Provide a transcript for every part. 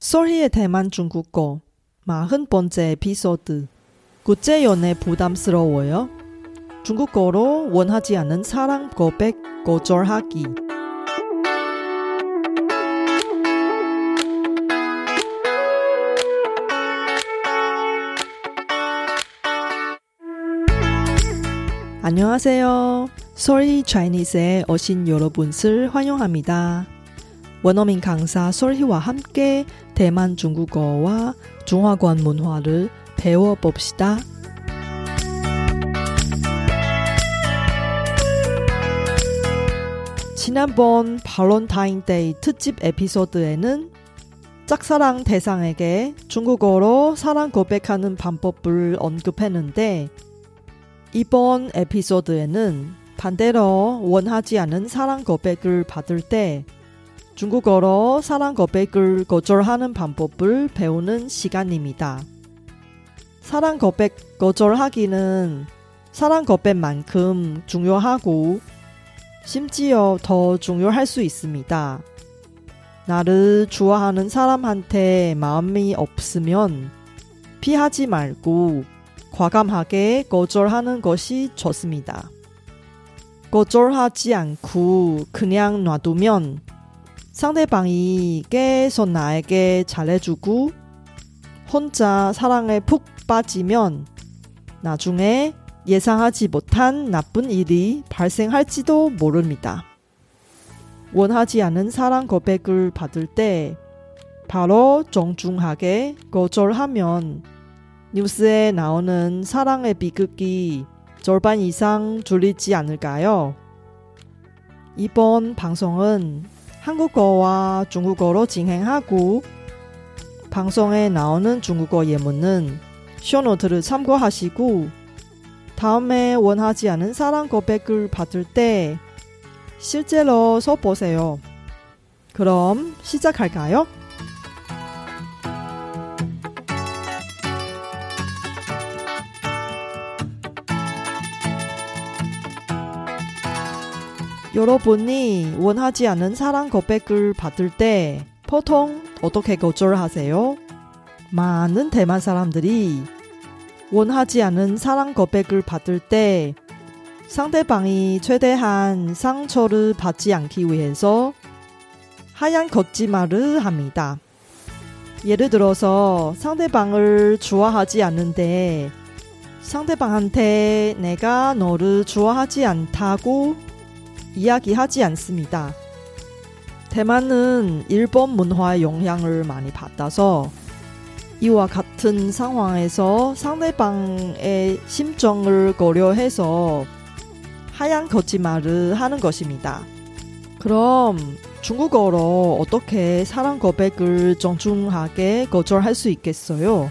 썰희의 대만 중국어 마흔 번째 에피소드 국제 연애 부담스러워요? 중국어로 원하지 않는 사랑 고백 거절하기 안녕하세요. 솔희 차이니스에 오신 여러분을 환영합니다. 원어민 강사 솔희와 함께 대만 중국어와 중화권 문화를 배워봅시다. 지난번 발렌타인데이 특집 에피소드에는 짝사랑 대상에게 중국어로 사랑 고백하는 방법을 언급했는데 이번 에피소드에는 반대로 원하지 않은 사랑 고백을 받을 때 중국어로 사랑 고백을 거절하는 방법을 배우는 시간입니다. 사랑 고백 거절하기는 사랑 고백만큼 중요하고 심지어 더 중요할 수 있습니다. 나를 좋아하는 사람한테 마음이 없으면 피하지 말고 과감하게 거절하는 것이 좋습니다. 거절하지 않고 그냥 놔두면 상대방이 계속 나에게 잘해주고 혼자 사랑에 푹 빠지면 나중에 예상하지 못한 나쁜 일이 발생할지도 모릅니다. 원하지 않은 사랑 고백을 받을 때 바로 정중하게 거절하면 뉴스에 나오는 사랑의 비극이 절반 이상 줄이지 않을까요? 이번 방송은 한국어와 중국어로 진행하고 방송에 나오는 중국어 예문은 쇼노트를 참고하시고 다음에 원하지 않은 사랑 고백을 받을 때 실제로 써보세요. 그럼 시작할까요? 여러분이 원하지 않은 사랑 고백을 받을 때 보통 어떻게 거절하세요? 많은 대만 사람들이 원하지 않은 사랑 고백을 받을 때 상대방이 최대한 상처를 받지 않기 위해서 하얀 거짓말을 합니다. 예를 들어서 상대방을 좋아하지 않는데 상대방한테 내가 너를 좋아하지 않다고 이야기하지 않습니다. 대만은 일본 문화의 영향을 많이 받아서 이와 같은 상황에서 상대방의 심정을 고려해서 하얀 거짓말을 하는 것입니다. 그럼 중국어로 어떻게 사랑 고백을 정중하게 거절할 수 있겠어요?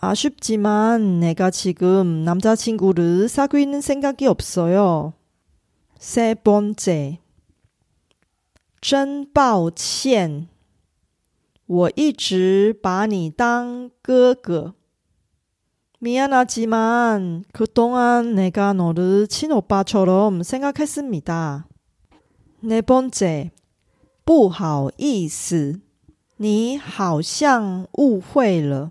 아쉽지만 내가 지금 남자친구를 사귀는 생각이 없어요. 세 번째. 真抱歉,我一直把你当哥哥. 미안하지만 그동안 내가 너를 친오빠처럼 생각했습니다. 네 번째. 不好意思,你好像误会了。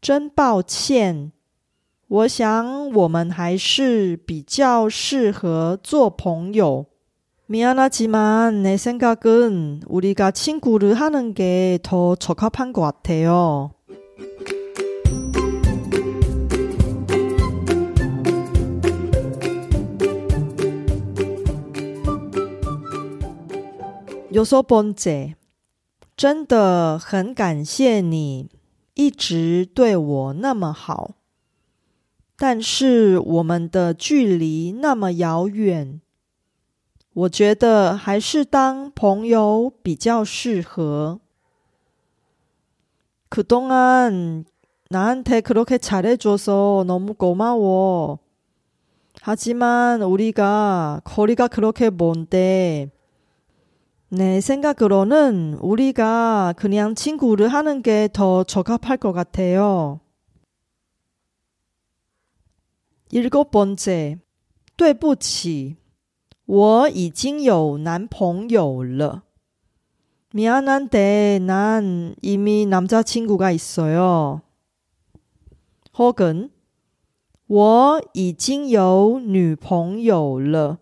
真抱歉。我想我们还是比较适合做朋友。미안하지만내생각은우리가친구를하는게더적합한것같아요 여섯번째真的很感谢你 一直对我那么好，但是我们的距离那么遥远，我觉得还是当朋友比较适合。그동안나한테그렇게잘해줘서너무고마워하지만우리가거리가그렇게먼데 내생각으로는우리가그냥친구를하는게더적합할것같아요일곱번째对不起，我已经有男朋友了。미안한데난이미남자친구가있어요혹은我已经有女朋友了。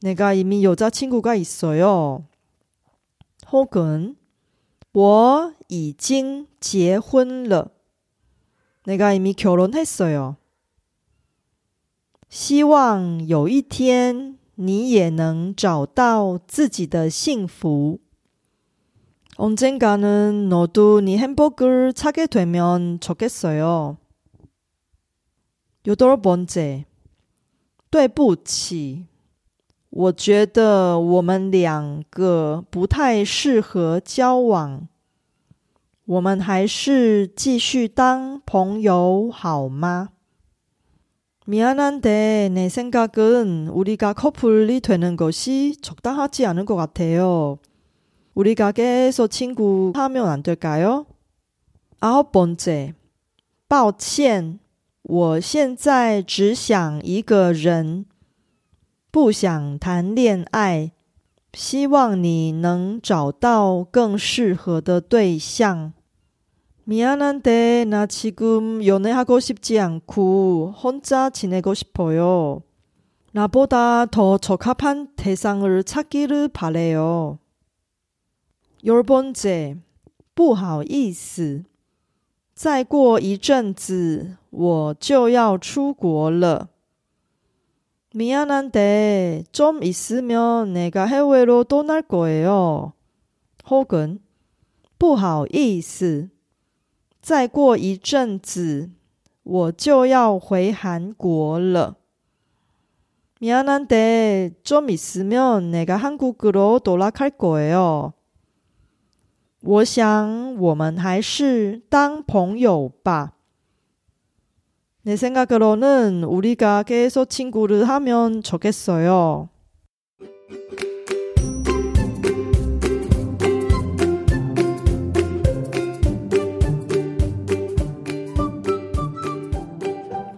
내가 이미 여자친구가 있어요. 혹은 我已经结婚了. 내가 이미 결혼했어요. 希望有一天你也能找到自己的幸福. 언젠가는 너도 네 행복을 찾게 되면 좋겠어요. 여덟 번째, 对不起。 我觉得我们两个不太适合交往，我们还是继续当朋友好吗？미안한데내생각은우리가커플이되는것이적당하지않을것같아요우리가계속친구하면안될까요아홉번째抱歉，我现在只想一个人。 不想谈恋爱，希望你能找到更适合的对象。미안한데나지금연애하고싶지않고혼자지내고싶어요나보다더적합한대상을찾기를바래요열번째不好意思，再过一阵子我就要出国了。 미안한데 좀 있으면 내가 해외로 떠날 거예요. 혹은 不好意思再过一阵子我就要回韩国了. 미안한데 좀 있으면 내가 한국으로 돌아갈 거예요. 我想我们还是当朋友吧。 내 생각으로는 우리가 계속 친구를 하면 좋겠어요.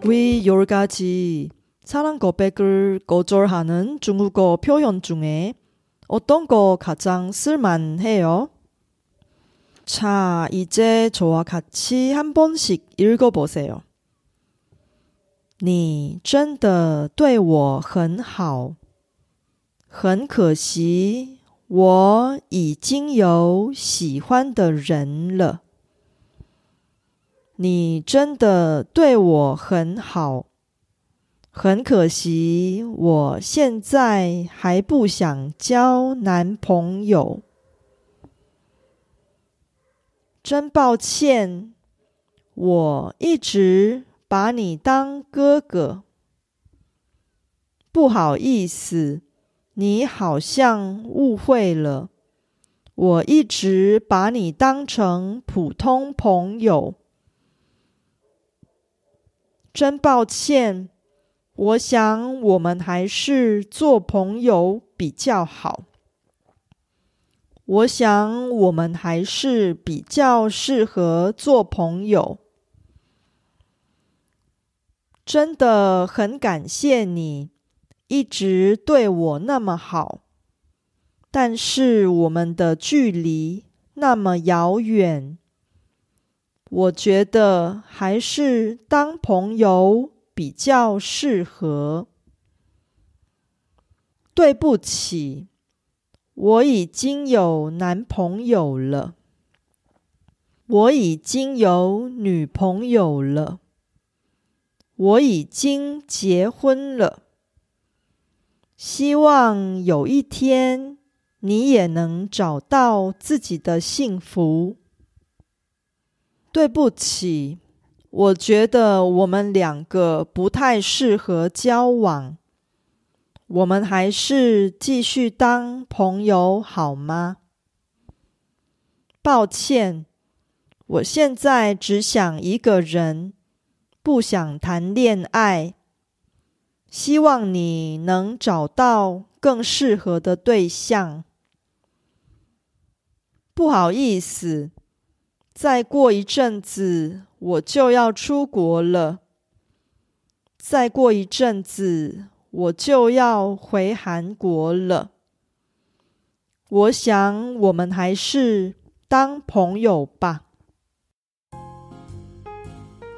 위 열 가지 사랑 고백을 거절하는 중국어 표현 중에 어떤 거 가장 쓸만해요? 자, 이제 저와 같이 한 번씩 읽어보세요. 你真的对我很好，很可惜我已经有喜欢的人了。你真的对我很好，很可惜我现在还不想交男朋友。真抱歉，我一直。把你当哥哥，不好意思，你好像误会了。我一直把你当成普通朋友，真抱歉。我想我们还是做朋友比较好。我想我们还是比较适合做朋友。真的很感谢你一直对我那么好，但是我们的距离那么遥远，我觉得还是当朋友比较适合。对不起，我已经有男朋友了，我已经有女朋友了。我已经结婚了，希望有一天你也能找到自己的幸福。对不起，我觉得我们两个不太适合交往，我们还是继续当朋友好吗？抱歉，我现在只想一个人。不想谈恋爱，希望你能找到更适合的对象。不好意思，再过一阵子我就要出国了。再过一阵子我就要回韩国了。我想我们还是当朋友吧。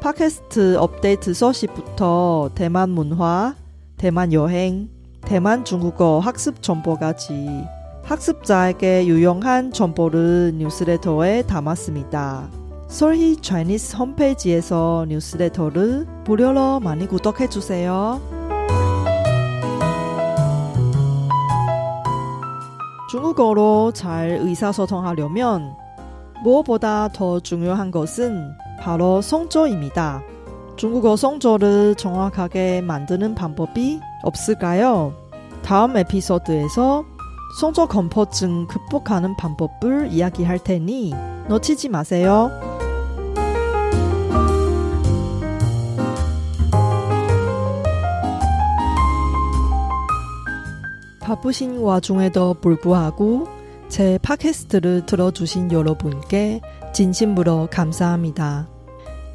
팟캐스트 업데이트 소식부터 대만 문화, 대만 여행, 대만 중국어 학습 정보까지 학습자에게 유용한 정보를 뉴스레터에 담았습니다. 솔희 차이니스 홈페이지에서 뉴스레터를 무료로 많이 구독해주세요. 중국어로 잘 의사소통하려면 무엇보다 더 중요한 것은 바로 성조입니다. 중국어 성조를 정확하게 만드는 방법이 없을까요? 다음 에피소드에서 성조 공포증 극복하는 방법을 이야기할 테니 놓치지 마세요. 바쁘신 와중에도 불구하고 제 팟캐스트를 들어주신 여러분께 진심으로 감사합니다.